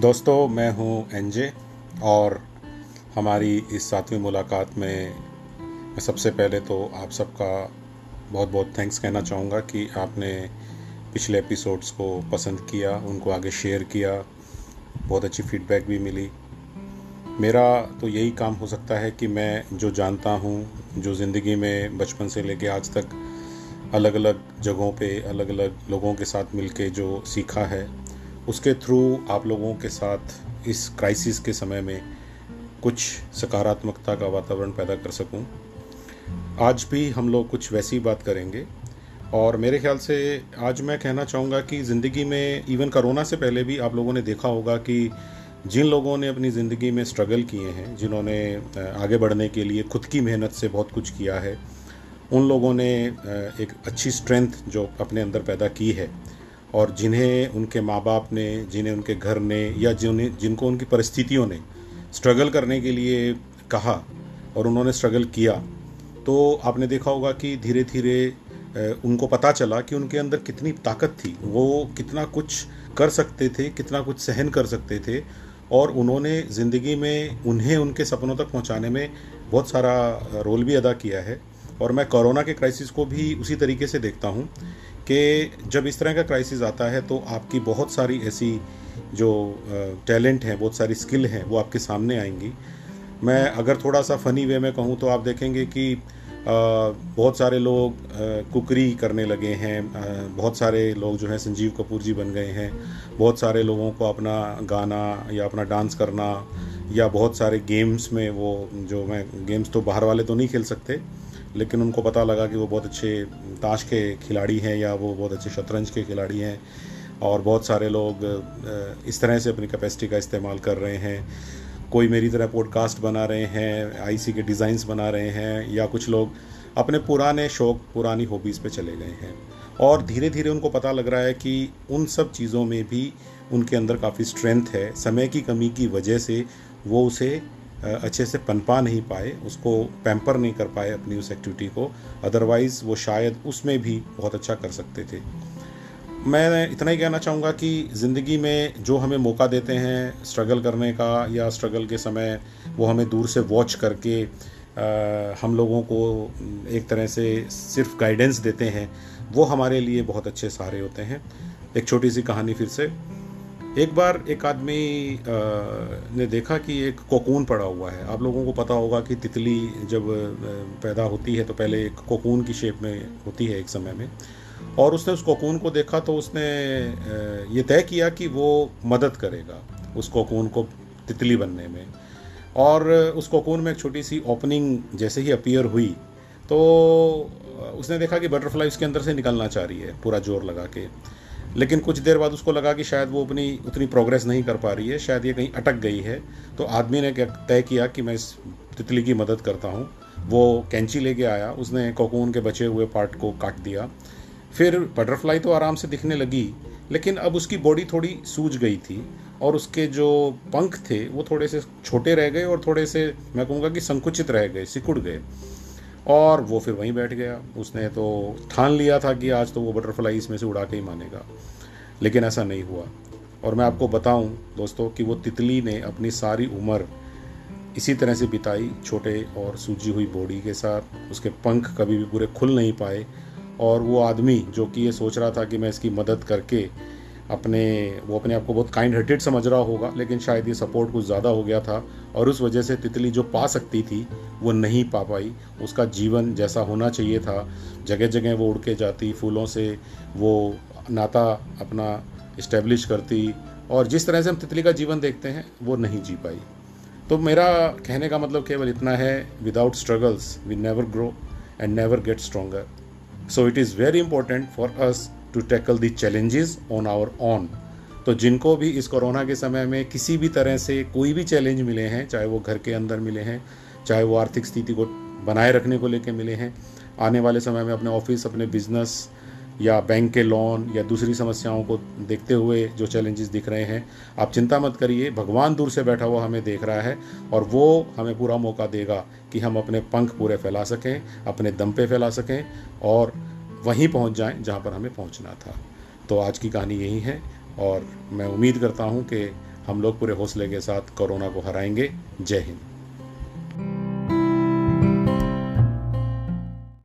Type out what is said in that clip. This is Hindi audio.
दोस्तों, मैं हूँ एनजे और हमारी इस सातवीं मुलाकात में मैं सबसे पहले तो आप सबका बहुत बहुत थैंक्स कहना चाहूँगा कि आपने पिछले एपिसोड्स को पसंद किया, उनको आगे शेयर किया। बहुत अच्छी फीडबैक भी मिली। मेरा तो यही काम हो सकता है कि मैं जो जानता हूँ, जो ज़िंदगी में बचपन से लेके आज तक अलग अलग जगहों पे अलग अलग लोगों के साथ मिलके जो सीखा है उसके थ्रू आप लोगों के साथ इस क्राइसिस के समय में कुछ सकारात्मकता का वातावरण पैदा कर सकूँ। आज भी हम लोग कुछ वैसी बात करेंगे और मेरे ख्याल से आज मैं कहना चाहूँगा कि ज़िंदगी में इवन करोना से पहले भी आप लोगों ने देखा होगा कि जिन लोगों ने अपनी ज़िंदगी में स्ट्रगल किए हैं, जिन्होंने आगे बढ़ने के लिए खुद की मेहनत से बहुत कुछ किया है, उन लोगों ने एक अच्छी स्ट्रेंथ जो अपने अंदर पैदा की है और जिन्हें उनके माँ बाप ने, जिन्हें उनके घर ने या जिन्हें जिनको उनकी परिस्थितियों ने स्ट्रगल करने के लिए कहा और उन्होंने स्ट्रगल किया तो आपने देखा होगा कि धीरे धीरे उनको पता चला कि उनके अंदर कितनी ताकत थी। वो कितना कुछ कर सकते थे, कितना कुछ सहन कर सकते थे और उन्होंने ज़िंदगी में उन्हें उनके सपनों तक पहुँचाने में बहुत सारा रोल भी अदा किया है। और मैं कोरोना के क्राइसिस को भी उसी तरीके से देखता हूँ कि जब इस तरह का क्राइसिस आता है तो आपकी बहुत सारी ऐसी जो टैलेंट हैं, बहुत सारी स्किल हैं, वो आपके सामने आएँगी। मैं अगर थोड़ा सा फ़नी वे में कहूँ तो आप देखेंगे कि बहुत सारे लोग कुकरी करने लगे हैं। बहुत सारे लोग जो हैं, संजीव कपूर जी बन गए हैं। बहुत सारे लोगों को अपना गाना या अपना डांस करना या बहुत सारे गेम्स में वो, जो मैं गेम्स तो बाहर वाले तो नहीं खेल सकते लेकिन उनको पता लगा कि वो बहुत अच्छे ताश के खिलाड़ी हैं या वो बहुत अच्छे शतरंज के खिलाड़ी हैं और बहुत सारे लोग इस तरह से अपनी कैपेसिटी का इस्तेमाल कर रहे हैं। कोई मेरी तरह पॉडकास्ट बना रहे हैं आईसी के डिज़ाइंस बना रहे हैं या कुछ लोग अपने पुराने शौक, पुरानी हॉबीज़ पे चले गए हैं। और धीरे धीरे उनको पता लग रहा है कि उन सब चीज़ों में भी उनके अंदर काफ़ी स्ट्रेंथ है। समय की कमी की वजह से वो उसे अच्छे से पनपा नहीं पाए उसको पैम्पर नहीं कर पाए अपनी उस एक्टिविटी को अदरवाइज़ वो शायद उसमें भी बहुत अच्छा कर सकते थे। मैं इतना ही कहना चाहूँगा कि ज़िंदगी में जो हमें मौका देते हैं स्ट्रगल करने का या स्ट्रगल के समय वो हमें दूर से वॉच करके आ, हम लोगों को एक तरह से सिर्फ़ गाइडेंस देते हैं वो हमारे लिए बहुत अच्छे सहारे होते हैं। एक छोटी सी कहानी फिर से। एक बार एक आदमी ने देखा कि एक कोकून पड़ा हुआ है। आप लोगों को पता होगा कि तितली जब पैदा होती है तो पहले एक कोकून की शेप में होती है एक समय में। और उसने उस कोकून को देखा तो उसने ये तय किया कि वो मदद करेगा उस कोकून को तितली बनने में। और उस कोकून में एक छोटी सी ओपनिंग जैसे ही अपीयर हुई तो उसने देखा कि बटरफ्लाई उसके अंदर से निकलना चाह रही है, पूरा ज़ोर लगा के। लेकिन कुछ देर बाद उसको लगा कि शायद वो अपनी उतनी प्रोग्रेस नहीं कर पा रही है, शायद ये कहीं अटक गई है। तो आदमी ने तय किया कि मैं इस तितली की मदद करता हूँ। वो कैंची लेके आया, उसने कोकून के बचे हुए पार्ट को काट दिया। फिर बटरफ्लाई तो आराम से दिखने लगी, लेकिन अब उसकी बॉडी थोड़ी सूज गई थी और उसके जो पंख थे, वो थोड़े से छोटे रह गए और थोड़े से, मैं कहूँगा कि संकुचित रह गए, सिकुड़ गए। और वो फिर वहीं बैठ गया। उसने तो ठान लिया था कि आज तो वो बटरफ्लाई इसमें से उड़ा के ही मानेगा, लेकिन ऐसा नहीं हुआ। और मैं आपको बताऊँ दोस्तों कि वो तितली ने अपनी सारी उम्र इसी तरह से बिताई, छोटे और सूजी हुई बॉडी के साथ। उसके पंख कभी भी पूरे खुल नहीं पाए। और वो आदमी जो कि ये सोच रहा था कि मैं इसकी मदद करके अपने, वो अपने आप को बहुत काइंड हार्टेड समझ रहा होगा, लेकिन शायद ये सपोर्ट कुछ ज़्यादा हो गया था और उस वजह से तितली जो पा सकती थी, वो नहीं पा पाई। उसका जीवन जैसा होना चाहिए था। जगह जगह वो उड़ के जाती, फूलों से वो नाता अपना इस्टेब्लिश करती और जिस तरह से हम तितली का जीवन देखते हैं, वो नहीं जी पाई। तो मेरा कहने का मतलब केवल इतना है without struggles we never grow and never get stronger so it is very important for us to tackle the challenges on our own तो जिनको भी इस कोरोना के समय में किसी भी तरह से कोई भी चैलेंज मिले हैं, चाहे वो घर के अंदर मिले हैं, चाहे वो आर्थिक स्थिति को बनाए रखने को लेकर मिले हैं, आने वाले समय में अपने ऑफ़िस अपने बिज़नेस या बैंक के लोन या दूसरी समस्याओं को देखते हुए जो चैलेंजेस दिख रहे हैं, आप चिंता मत करिए, भगवान दूर से बैठा हुआ हमें देख रहा है, और वो हमें पूरा मौका देगा कि हम अपने पंख पूरे फैला सकें, अपने दम पे फैला सकें, और वहीं पहुँच जाएँ जहाँ पर हमें पहुँचना था। तो आज की कहानी यही है और मैं उम्मीद करता हूँ कि हम लोग पूरे हौसले के साथ कोरोना को हराएँगे। जय हिंद।